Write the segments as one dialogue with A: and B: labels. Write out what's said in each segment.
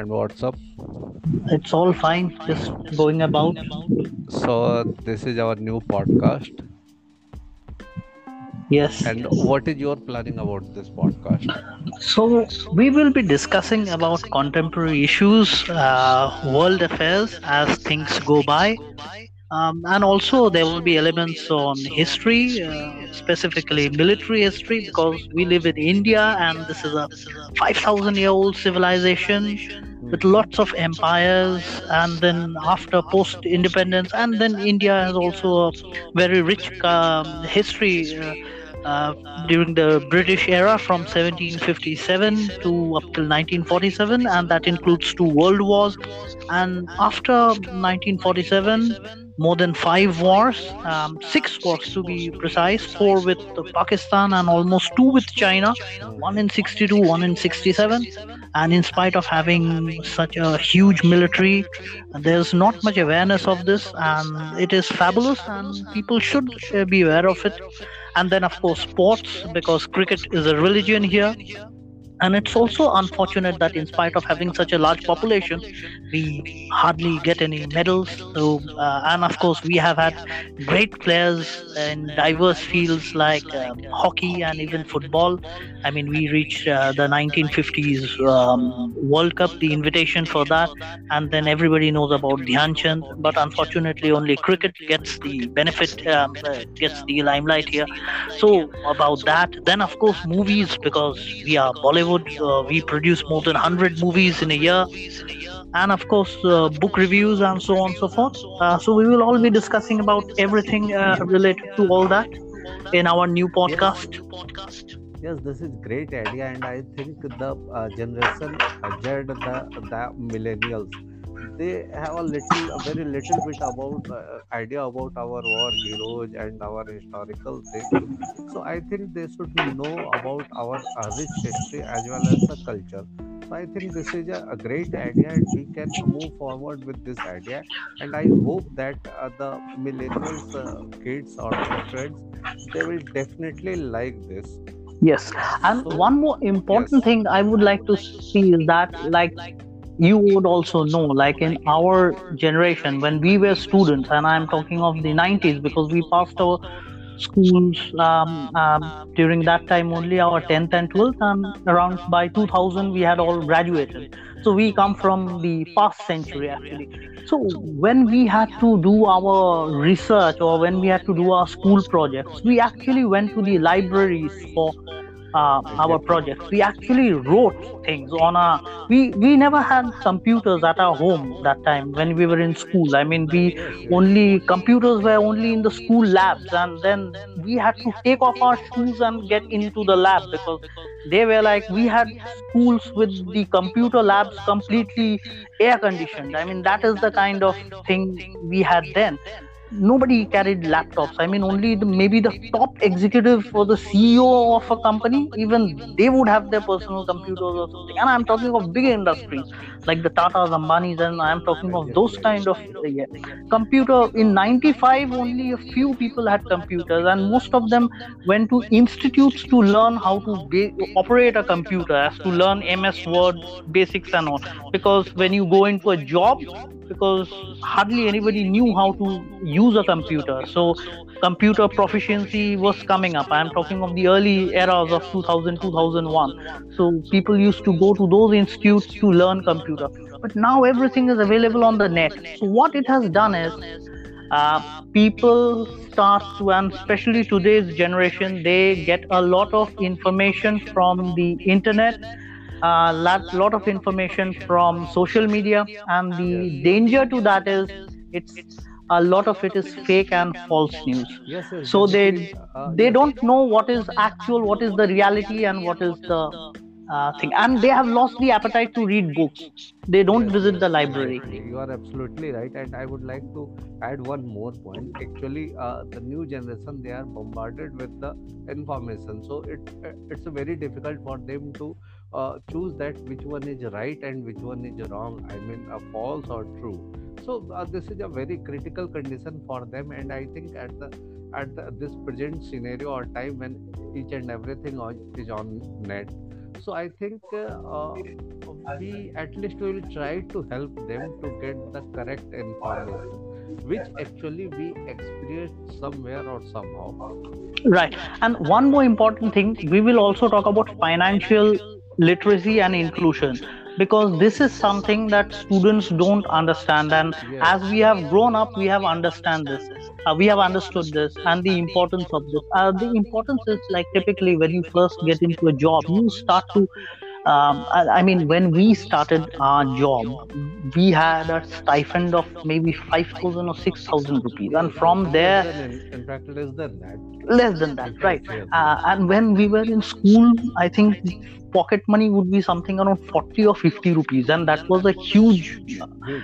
A: and what's up?
B: It's all fine, just going about.
A: So, this is our new podcast.
B: Yes.
A: And what is your planning about this podcast?
B: So, we will be discussing about contemporary issues, uh, world affairs as things go by. Um, and also, there will be elements on history, uh, specifically military history, because we live in India and this is a 5,000 year old civilization with lots of empires and then after post independence and then india has also a very rich um, history uh, uh, during the british era from 1757 to up till 1947 and that includes two world wars. And after 1947 more than five wars, um, six wars to be precise, four with Pakistan and almost two with China, one in 62, one in 67. And in spite of having such a huge military, there's not much awareness of this, and it is fabulous, and people should uh, be aware of it. And then, of course, sports, because cricket is a religion here and it's also unfortunate that in spite of having such a large population we hardly get any medals. So uh, and of course we have had great players in diverse fields like um, hockey and even football. I mean we reached uh, the 1950s um, world cup the invitation for that. And then everybody knows about Dhyan Chand. But unfortunately only cricket gets the benefit um, uh, gets the limelight here. So about that. Then of course movies because we are bollywood Uh, we produce more than 100 movies in a year. And of course, uh, book reviews and so on and so forth. Uh, so we will all be discussing about everything uh, related to all that in our new podcast.
A: Yes, this is great idea, and I think the uh, generation Z, the the millennials, they have a little, a very little bit about uh, idea about our war heroes and our historical things. So I think they should know about our rich history as well as the culture. So I think this is a, a great idea, and we can move forward with this idea. And I hope that uh, the millennials, uh, kids or friends, they will definitely like this.
B: Yes, and so, one more important yes. thing I would like to see is that, like you would also know like in our generation when we were students and i'm talking of the 90s because we passed our schools um, um, during that time only our 10th and 12th and around by 2000 we had all graduated. So we come from the past century actually. So when we had to do our research or when we had to do our school projects we actually went to the libraries for uh, our projects. We actually wrote things on a. We we never had computers at our home that time when we were in school. I mean, we only computers were only in the school labs, and then we had to take off our shoes and get into the lab because they were like we had schools with the computer labs completely air conditioned. I mean, that is the kind of thing we had then nobody carried laptops. I mean only the, maybe the top executive or the ceo of a company. Even they would have their personal computers or something. And i'm talking of big industries like the tatas ambanis and i'm talking of those kind of yeah. computer in 95 only a few people had computers and most of them went to institutes to learn how to ba- operate a computer as to learn ms word basics and all. Because when you go into a job because hardly anybody knew how to use a computer. So computer proficiency was coming up. I'm talking of the early eras of 2000, 2001. So people used to go to those institutes to learn computer. But now everything is available on the net. So what it has done is uh, people start to, and especially today's generation, they get a lot of information from the internet a lot, lot of information from social media and the danger to that is it's a lot of it is fake and false news. So they uh, they don't know what is actual what is the reality and what is the uh, thing. And they have lost the appetite to read books. They don't yes, visit the library.
A: you are absolutely right and i would like to add one more point. Actually uh, the new generation they are bombarded with the information. So it it's very difficult for them to uh, choose that which one is right and which one is wrong i mean uh, false or true. So uh, this is a very critical condition for them and i think at the at the, this present scenario or time when each and everything is on net. So i think uh, uh, we at least will try to help them to get the correct information which actually we experienced somewhere or somehow.
B: Right. And one more important thing, we will also talk about financial literacy and inclusion. Because this is something that students don't understand and as we have grown up we have understand this. Uh, we have understood this and the importance of this. Uh, the importance is like typically when you first get into a job you start to um, I, I mean when we started our job we had a stipend of maybe 5000 or 6000 rupees. And from there
A: in, fact less than that
B: less than that right. Uh, and when we were in school i think pocket money would be something around 40 or 50 rupees. And that was a huge
A: amount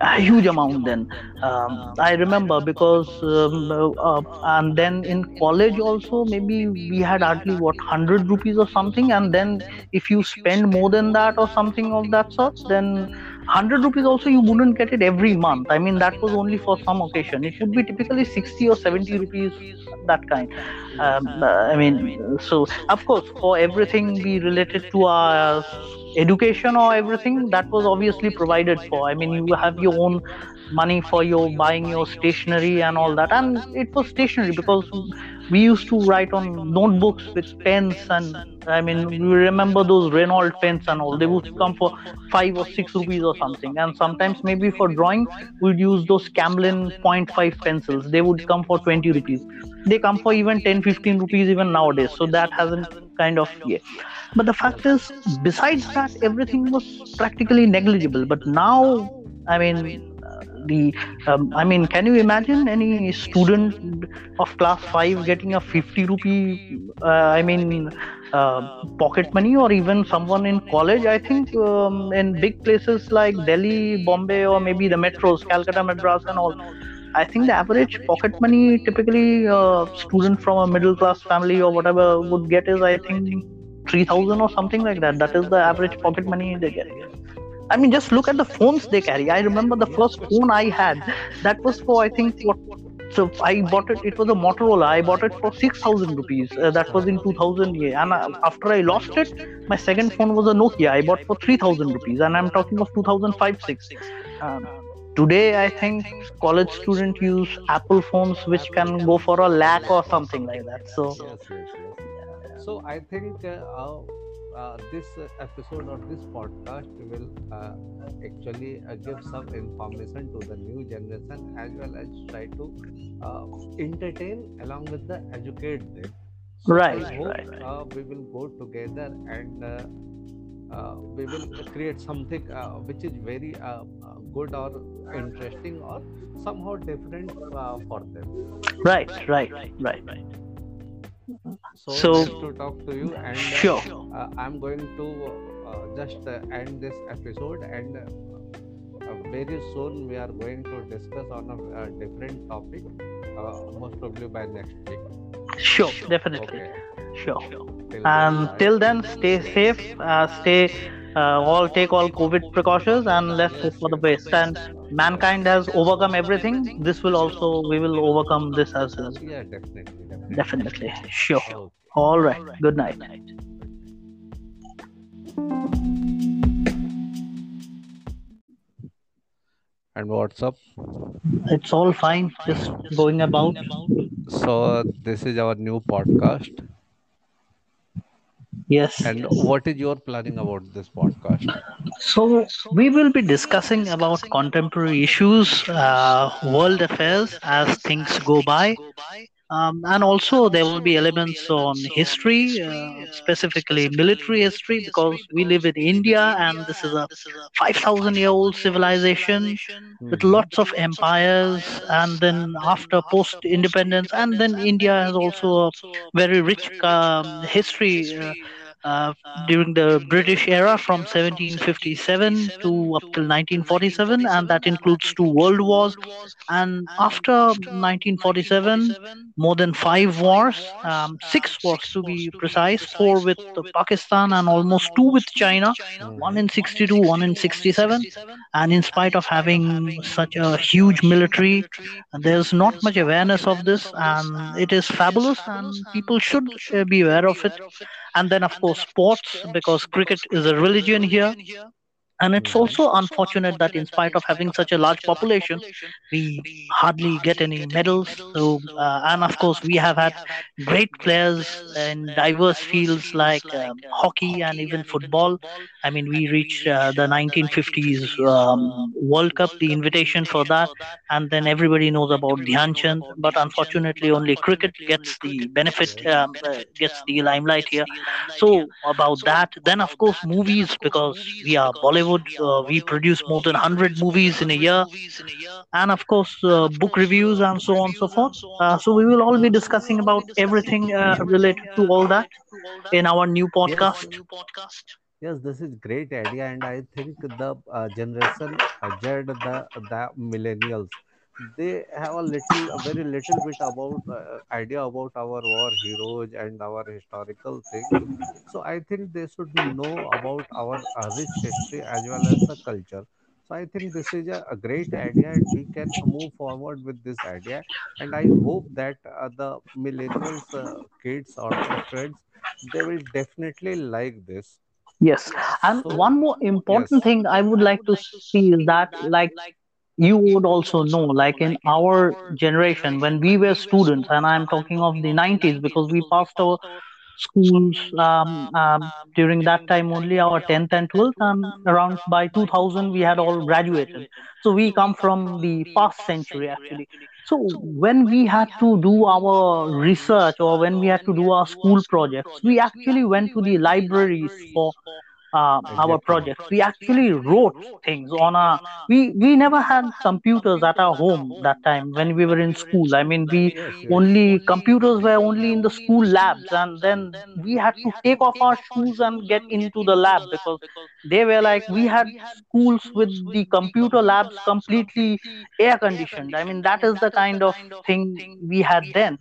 B: a huge amount then. Um, i remember because um, uh, and then in college also maybe we had hardly what 100 rupees or something and then if you spend more than that or something of that sort then 100 rupees also you wouldn't get it every month. I mean that was only for some occasion. It would be typically 60 or 70 rupees that kind. Um, uh, i mean so of course for everything be related to our education or everything that was obviously provided for. I mean you have your own money for your buying your stationery and all that. And it was stationery because we used to write on notebooks with pens and i mean we remember those Reynolds pens and all they would come for five or six rupees or something. And sometimes maybe for drawing we'd use those camlin point 0.5 pencils. They would come for 20 rupees. They come for even 10 15 rupees even nowadays. So that hasn't kind of yeah. But the fact is besides that everything was practically negligible. But now i mean the um, i mean can you imagine any student of class 5 getting a 50 rupee uh, i mean uh, pocket money or even someone in college i think um, in big places like delhi bombay or maybe the metros calcutta madras and all I think the average pocket money typically a student from a middle class family or whatever would get is I think three thousand or something like that. That is the average pocket money they get. I mean, just look at the phones they carry. I remember the first phone I had. That was for I think. So I bought it. It was a Motorola. I bought it for six thousand rupees. Uh, that was in two thousand. And uh, after I lost it, my second phone was a Nokia. I bought for three thousand rupees, and I'm talking of two thousand five six. Um, today i think college students use apple phones which can go for a lakh or something like that so
A: so i think uh, uh, this uh, episode or this podcast will uh, actually uh, give some information to the new generation as well as try to uh, entertain along with the educate them. So
B: right
A: hope
B: right right.
A: uh, we will go together and uh, uh, we will create something uh, which is very uh, uh, good or interesting or somehow different uh, for them.
B: Right right right right
A: so
B: so
A: nice to talk to you and uh,
B: sure.
A: uh, i'm going to uh, just uh, end this episode and uh, uh, very soon we are going to discuss on a, uh different topic uh, most probably by next week.
B: Sure definitely.
A: Okay.
B: Sure.
A: Till
B: and till then stay safe uh, stay uh, all take all covid precautions and let's hope for the best. And mankind has overcome everything. This will also we will overcome this as well.
A: Yeah definitely definitely.
B: Definitely. Sure.
A: Okay
B: all right. Good night.
A: And what's up?
B: It's all fine. Just going about.
A: So this is our new podcast
B: yes.
A: And what is your planning about this podcast?
B: So we will be discussing about contemporary issues uh, world affairs as things go by um, and also there will be elements on history uh, specifically military history because we live in india and this is a 5000 year old civilization with
A: hmm.
B: lots of empires and then after post independence and then india has also a very rich um, history uh, uh, during the British era from 1757 to up till 1947, and that includes two world wars. And after 1947, more than five wars, um, six wars to be precise, four with Pakistan and almost two with China, one in 62, one in 67. And in spite of having such a huge military, there's not much awareness of this, and it is fabulous, and people should uh, be aware of it and then of course sports because cricket is a religion here and it's also unfortunate that in spite of having such a large population we hardly get any medals. So uh, and of course we have had great players in diverse fields like um, hockey and even football. I mean we reached uh, the 1950s um, world cup the invitation for that. And then everybody knows about dhyan chand. But unfortunately only cricket gets the benefit um, uh, gets the limelight here. So about that, then of course movies because we are Bollywood, uh, we produce more than one hundred movies in a year, and of course uh, book reviews and so on and so forth. Uh, so we will all be discussing about everything related to all that in our new podcast.
A: Yes, this is great idea, and I think the generation Z, the the millennials, they have a little, a very little bit about uh, idea about our war heroes and our historical things. So I think they should know about our rich history as well as the culture. So I think this is a, a great idea, and we can move forward with this idea. And I hope that uh, the millennials, uh, kids or friends, they will definitely like this
B: Yes, and
A: so,
B: one more
A: yes,
B: important thing I would like to see is that like you would also know like in our generation when we were students and i'm talking of the 90s because we passed our schools um, um, during that time only our 10th and 12th and around by 2000 we had all graduated. So we come from the past century actually. So when we had to do our research or when we had to do our school projects we actually went to the libraries for uh, our projects. We actually wrote things on a. We we never had computers at our home that time when we were in school. I mean, we only computers were only in the school labs, and then we had to take off our shoes and get into the lab because they were like we had schools with the computer labs completely air conditioned. I mean, that is the kind of thing we had then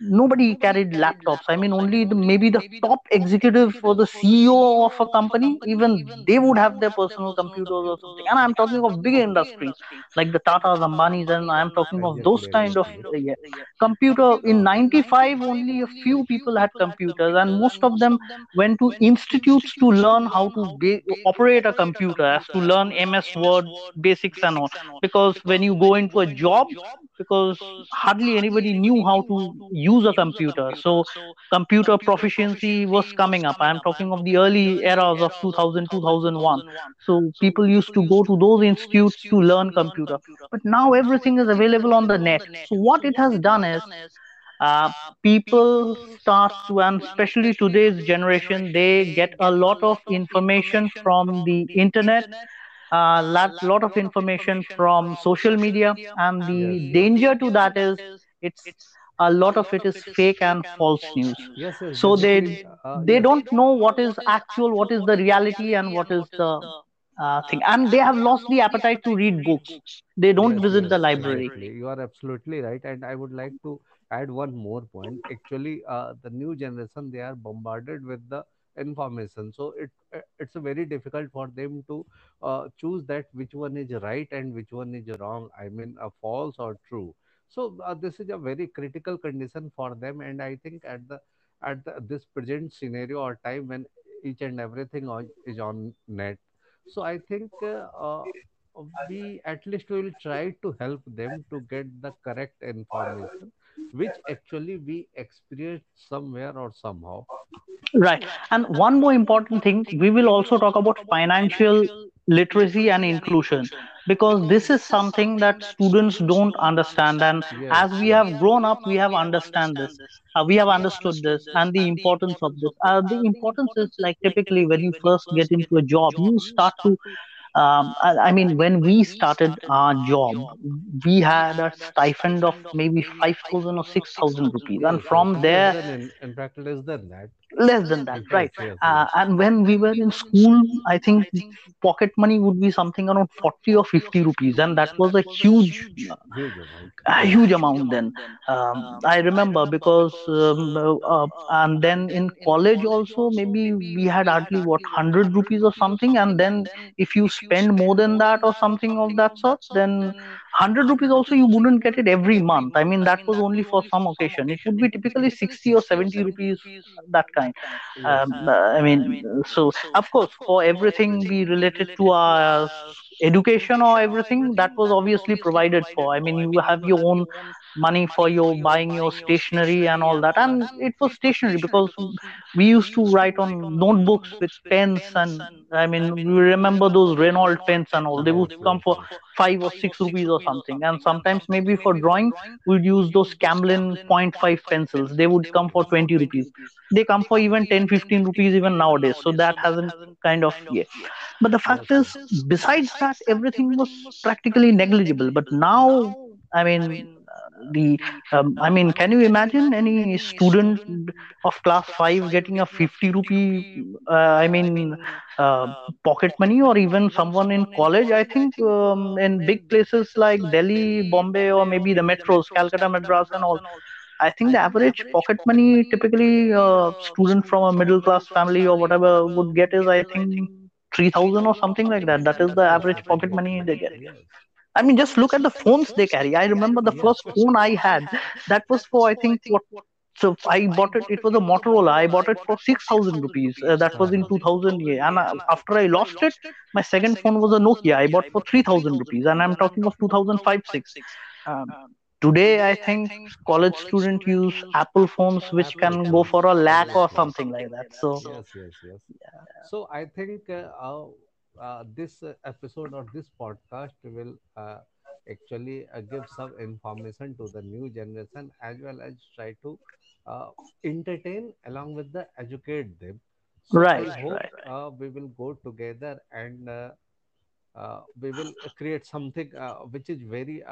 B: nobody carried laptops. I mean only the, maybe the top executive or the ceo of a company even they would have their personal computers or something. and i'm talking of big industries like the tatas ambanis and i'm talking of those kind of yeah. computer in 95 only a few people had computers and most of them went to institutes to learn how to ba- operate a computer as to learn ms word basics and all. because when you go into a job because hardly anybody knew how to use a computer. So computer proficiency was coming up. I am talking of the early eras of 2000, 2001. So people used to go to those institutes to learn computer. But now everything is available on the net. So what it has done is uh, people start to, and especially today's generation, they get a lot of information from the internet a lot, lot of information from social media and the
A: yes.
B: danger to that is it's a lot of it is fake and false news
A: Yes, yes,
B: so they
A: uh,
B: they
A: yes.
B: don't know what is actual what is the reality and what is the uh, thing and they have lost the appetite to read books they don't visit the library.
A: You are absolutely right. And I would like to add one more point. Actually, uh, the new generation, they are bombarded with the information. So it uh, it's very difficult for them to uh, choose that which one is right and which one is wrong. I mean, uh, false or true. So uh, this is a very critical condition for them. And I think at the at the, this present scenario or time when each and everything on, is on net. So I think uh, uh, we at least will try to help them to get the correct information which actually we experienced somewhere or somehow
B: Right. And one more important thing, we will also talk about financial literacy and inclusion because this is something that students don't understand. And
A: yes
B: as we have grown up, we have understand this. Uh, we have understood this and the importance of this. Uh, the importance is like typically when you first get into a job, you start to um, I, I mean, when we started our job, we had a stipend of maybe 5,000 or 6,000 rupees. And from there,
A: in, in fact less than that
B: less than that right? uh, and when we were in school i think pocket money would be something around 40 or 50 rupees and that was a huge a huge amount then. Um, i remember because um, uh, and then in college also maybe we had hardly what 100 rupees or something and then if you spend more than that or something of that sort then 100 rupees also you wouldn't get it every month. I mean that was only for some occasion. It would be typically 60 or 70 rupees that kind. um, uh, i mean so of course for everything we related to our education or everything that was obviously provided for. I mean you have your own money for your buying your stationery and all that. and it was stationery because we used to write on notebooks with pens and i mean we remember those Reynolds pens and all. they would come for five or six rupees or something. and sometimes maybe for drawing we'd use those camlin point 0.5 pencils. they would come for 20 rupees. they come for even 10 15 rupees even nowadays. So that hasn't kind of yeah but the fact is besides that everything was practically negligible but now i mean the um, i mean can you imagine any student of class 5 getting a 50 rupee uh, i mean uh, pocket money or even someone in college? I think um, in big places like delhi bombay or maybe the metros calcutta madras and all i think the average pocket money typically a student from a middle class family or whatever would get is i think 3000 or something like that. That is the average pocket money they get I mean, just look at the phones they carry. I remember the first phone I had. That was for I think what. So I bought it. It was a Motorola. I bought it for six thousand rupees. Uh, that was in two thousand. Yeah, and uh, after I lost it, my second phone was a Nokia. I bought for three thousand rupees, and I'm talking of two thousand five six. Um, today, I think college student use Apple phones, which can go for a lakh or something like that. So
A: yes yes yes so i think uh, uh, this uh, episode or this podcast will uh, actually uh, give some information to the new generation as well as try to uh, entertain along with the educate them so i
B: right,
A: hope
B: right.
A: uh, we will go together and uh, uh, we will create something uh, which is very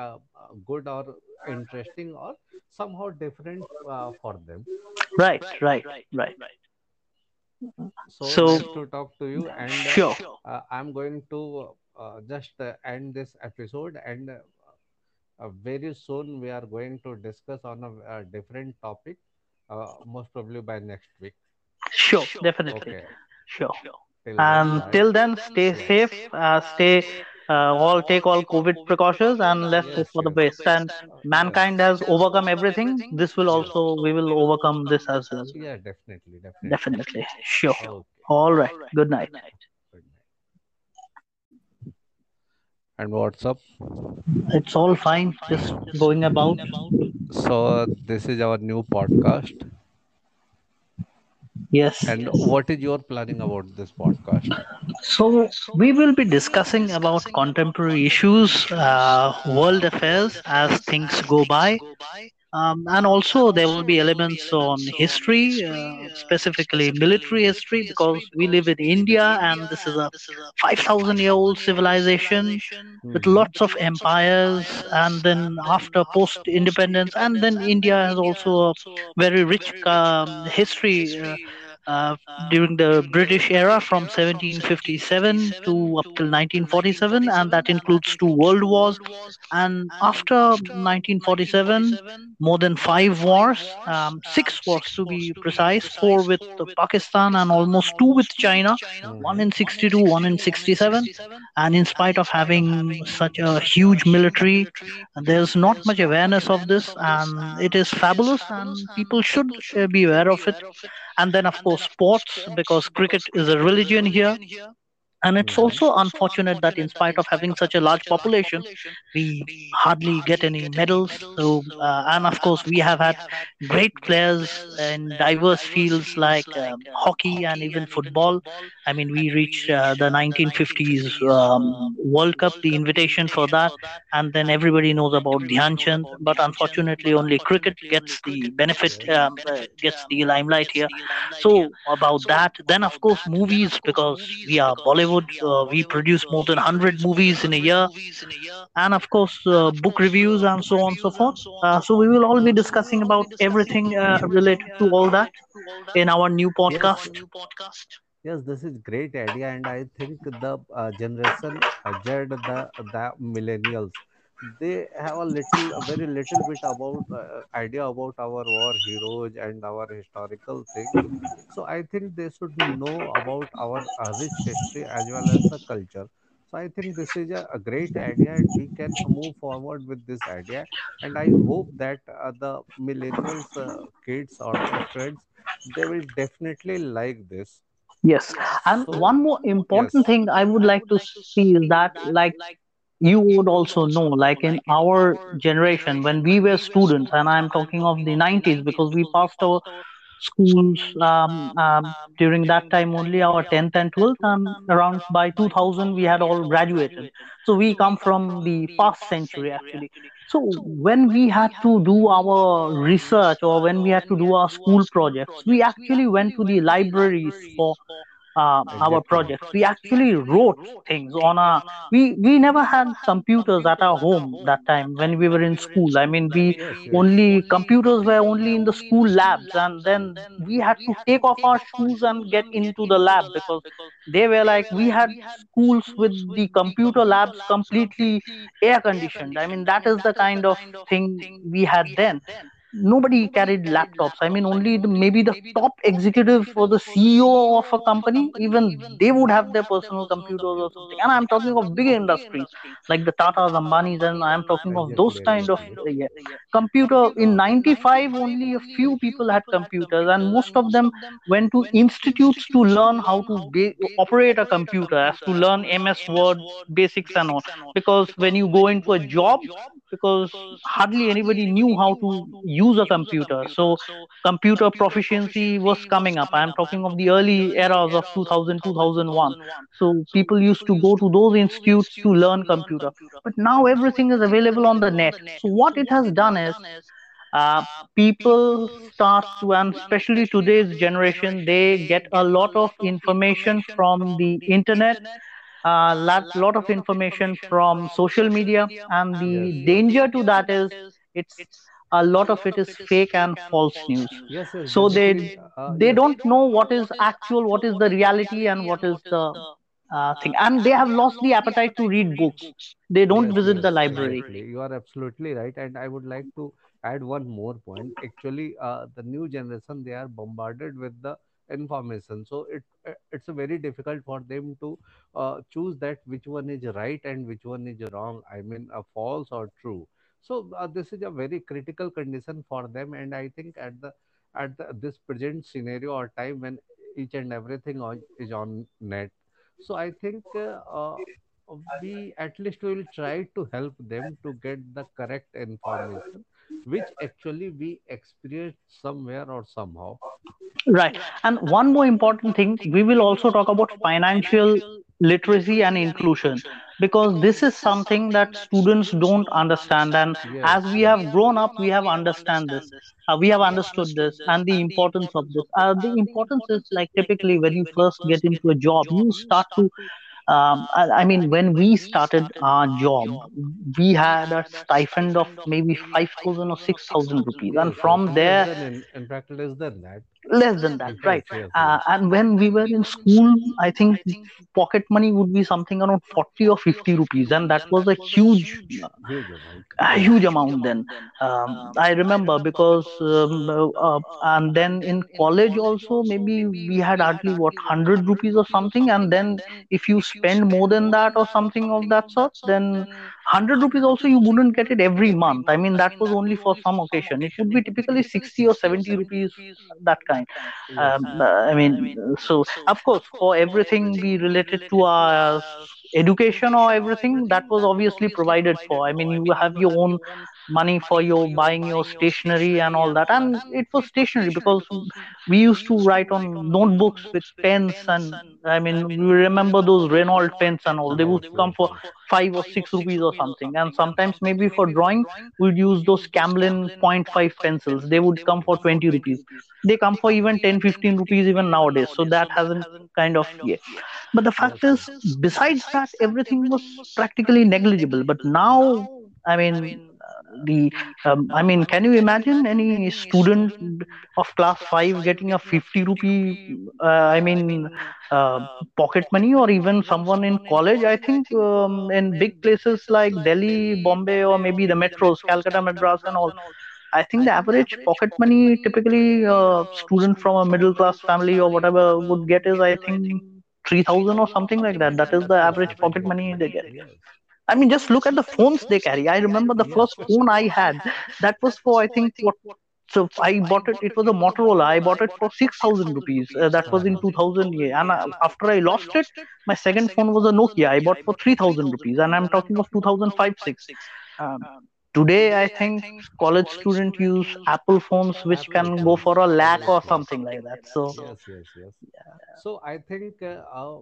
A: good or interesting or somehow different uh, for them
B: Right, right, right.
A: So
B: So,
A: nice to talk to you and uh,
B: sure.
A: uh, i'm going to uh, just uh, end this episode and uh, uh, very soon we are going to discuss on a, a different topic uh, most probably by next week
B: Sure, definitely.
A: okay
B: Sure.
A: till then
B: And till then, stay
A: yes
B: safe, uh, stay, uh, all take all COVID precautions, and let's hope for the best. And mankind has overcome everything. This will also, we will overcome this as well.
A: yeah definitely definitely
B: Definitely. Sure.
A: okay
B: All right. Good night.
A: good night and what's up
B: It's all fine. Just going about.
A: so this is our new podcast
B: Yes.
A: and what is your planning about this podcast?
B: So we will be discussing about contemporary issues, uh, world affairs as things go by, Um, and also, there will be elements on history, uh, specifically military history, because we live in India and this is a 5,000 year old civilization with lots of empires. And then, after post independence, and then India has also a very rich um, history. Uh, uh, during the British era from 1757 to up till 1947, and that includes two world wars. And after 1947, more than five wars, um, six wars to be precise, four with Pakistan and almost two with China, one in 62, one in 67. And in spite of having such a huge military, there's not much awareness of this, and it is fabulous, and people should uh, be aware of it. And then, of course, sports, because cricket is a religion here and it's
A: Mm-hmm.
B: also unfortunate that, in spite of having such a large population, we hardly get any medals. So, uh, and of course, we have had great players in diverse fields like um, hockey and even football. I mean, we reached uh, the 1950s um, World Cup, the invitation for that, and then everybody knows about Dhyan Chand. But unfortunately, only cricket gets the benefit, um, uh, gets the limelight here. So about that, then of course movies because we are Bollywood, uh, we produce more than one hundred movies in a year, and of course uh, book reviews and so on and so forth. Uh, so we will all be discussing about everything uh, related to all that in our new podcast.
A: yes, this is great idea, and I think the uh, generation Z, the the millennials, they have a little, a very little bit about uh, idea about our war heroes and our historical things. So I think they should know about our uh, rich history as well as the culture. so i think this is a, a great idea and we can move forward with this idea and i hope that uh, the millennials uh, kids or the students they will definitely like this
B: Yes. And
A: so
B: one more important
A: yes
B: thing I would like to see is that, like, you would also know, like in our generation, when we were students, and I'm talking of the 90s because we passed our schools um, um, during that time only our 10th and 12th, and around by 2000 we had all graduated. So we come from the past century actually. So when we had to do our research or when we had to do our school projects, we actually went to the libraries for uh, our projects. We actually wrote things on a. We we never had computers at our home that time when we were in school. I mean, we only computers were only in the school labs, and then we had to take off our shoes and get into the lab because they were like we had schools with the computer labs completely air conditioned. I mean, that is the kind of thing we had then nobody carried laptops. I mean, only the, maybe the top executive or the CEO of a company, even they would have their personal computers or something. And I'm talking of big industries like the Tatas, Ambanis, and I'm talking of those kind of uh, yeah. computer. In 95, only a few people had computers, and most of them went to institutes to learn how to operate a computer, as to learn MS Word basics and all. Because when you go into a job, because hardly anybody knew how to use a computer. So computer proficiency was coming up. I'm talking of the early eras of 2000, 2001. So people used to go to those institutes to learn computer. But now everything is available on the net. So what it has done is uh, people start to, and especially today's generation, they get a lot of information from the internet a lot, lot of information from social media and the
A: yes yes
B: danger to that is it's a lot of it is fake and false news.
A: yes yes
B: so they
A: uh,
B: they don't know what is actual what is the reality and what is the uh, thing. And they have lost the appetite to read books. they don't
A: Yes,
B: visit
A: yes,
B: the library.
A: exactly. You are absolutely right. And I would like to add one more point. Actually, uh, the new generation, they are bombarded with the information. So it uh, it's very difficult for them to uh, choose that which one is right and which one is wrong. I mean, uh, false or true. So uh, this is a very critical condition for them. And I think at the at the, this present scenario or time when each and everything on, is on net. So I think uh, uh, we at least will try to help them to get the correct information which actually we experience somewhere or somehow
B: Right. And one more important thing, we will also talk about financial literacy and inclusion because this is something that students don't understand. And
A: yes
B: as we have grown up, we have understand this. Uh, we have understood this and the importance of this. Uh, the importance is like typically when you first get into a job, you start to um, I, I mean, when we started our job, we had a stipend of maybe 5,000 or 6,000 rupees. And
A: yes yes
B: from there,
A: than in, in fact less than that
B: less than that right. uh, and when we were in school i think pocket money would be something around 40 or 50 rupees and that was a huge a huge amount then. Um, i remember because um, uh, and then in college also maybe we had hardly what 100 rupees or something and then if you spend more than that or something of that sort then 100 rupees also you wouldn't get it every month. I mean that was only for some occasion. It would be typically 60 or 70 rupees that kind. um, i mean so of course for everything be related to our education or everything that was obviously provided for. I mean you have your own money for your buying your stationery and all that. And it was stationery because we used to write on notebooks with pens and i mean we remember those Reynolds pens and all. They would come for five or six rupees or something. And sometimes maybe for drawing we'd use those camlin point 0.5 pencils. They would come for 20 rupees. They come for even 10 15 rupees even nowadays. So that hasn't kind of yeah but the fact is besides that everything was practically negligible. But now i mean uh, the um, i mean can you imagine any student of class 5 getting a 50 rupee uh, i mean uh, pocket money or even someone in college? I think um, in big places like delhi bombay or maybe the metros calcutta madras and all I think the average pocket money typically a student from a middle class family or whatever would get is I think 3000 or something like that that is the average pocket money they get i mean just look at the phones they carry i remember the first phone i had that was for i think what so I bought it. It was a Motorola. I bought it for six thousand rupees. Uh, that was in two thousand. Yeah, and uh, after I lost it, my second phone was a Nokia. I bought for three thousand rupees, and I'm talking of two thousand five six. Um, today, I think college student use Apple phones, which can go for a lakh or something like that. So
A: Yes, yes, yes. So I think uh, uh,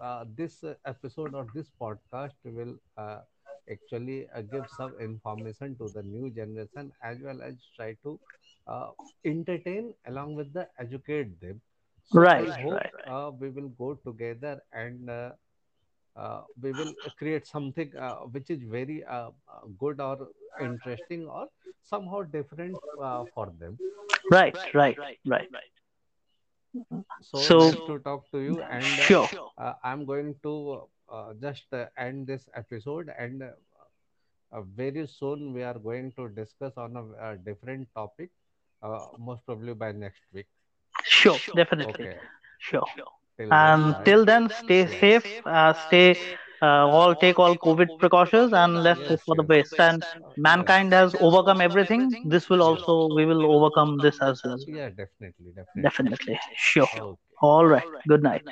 A: uh, this episode or this podcast will uh, actually uh, give some information to the new generation as well as try to uh, entertain along with the educate them. So I
B: right,
A: hope
B: right,
A: uh, we will go together and we will create something uh, which is very uh, uh, good or interesting or somehow different uh, for them.
B: right, right, right.
A: So
B: So
A: nice to talk to you, and uh,
B: sure,
A: uh, I'm going to uh, just uh, end this episode, and uh, uh, very soon we are going to discuss on a, uh different topic, uh, most probably by next week.
B: sure, definitely,
A: Okay,
B: sure.
A: till then,
B: And
A: bye.
B: till then, stay safe. Uh, stay. Uh, all take all COVID precautions, and let's hope
A: yes,
B: for the best. And mankind has overcome everything. This will also we will overcome this as well.
A: Yeah, definitely, definitely.
B: Definitely, sure.
A: Okay.
B: All right. Good night.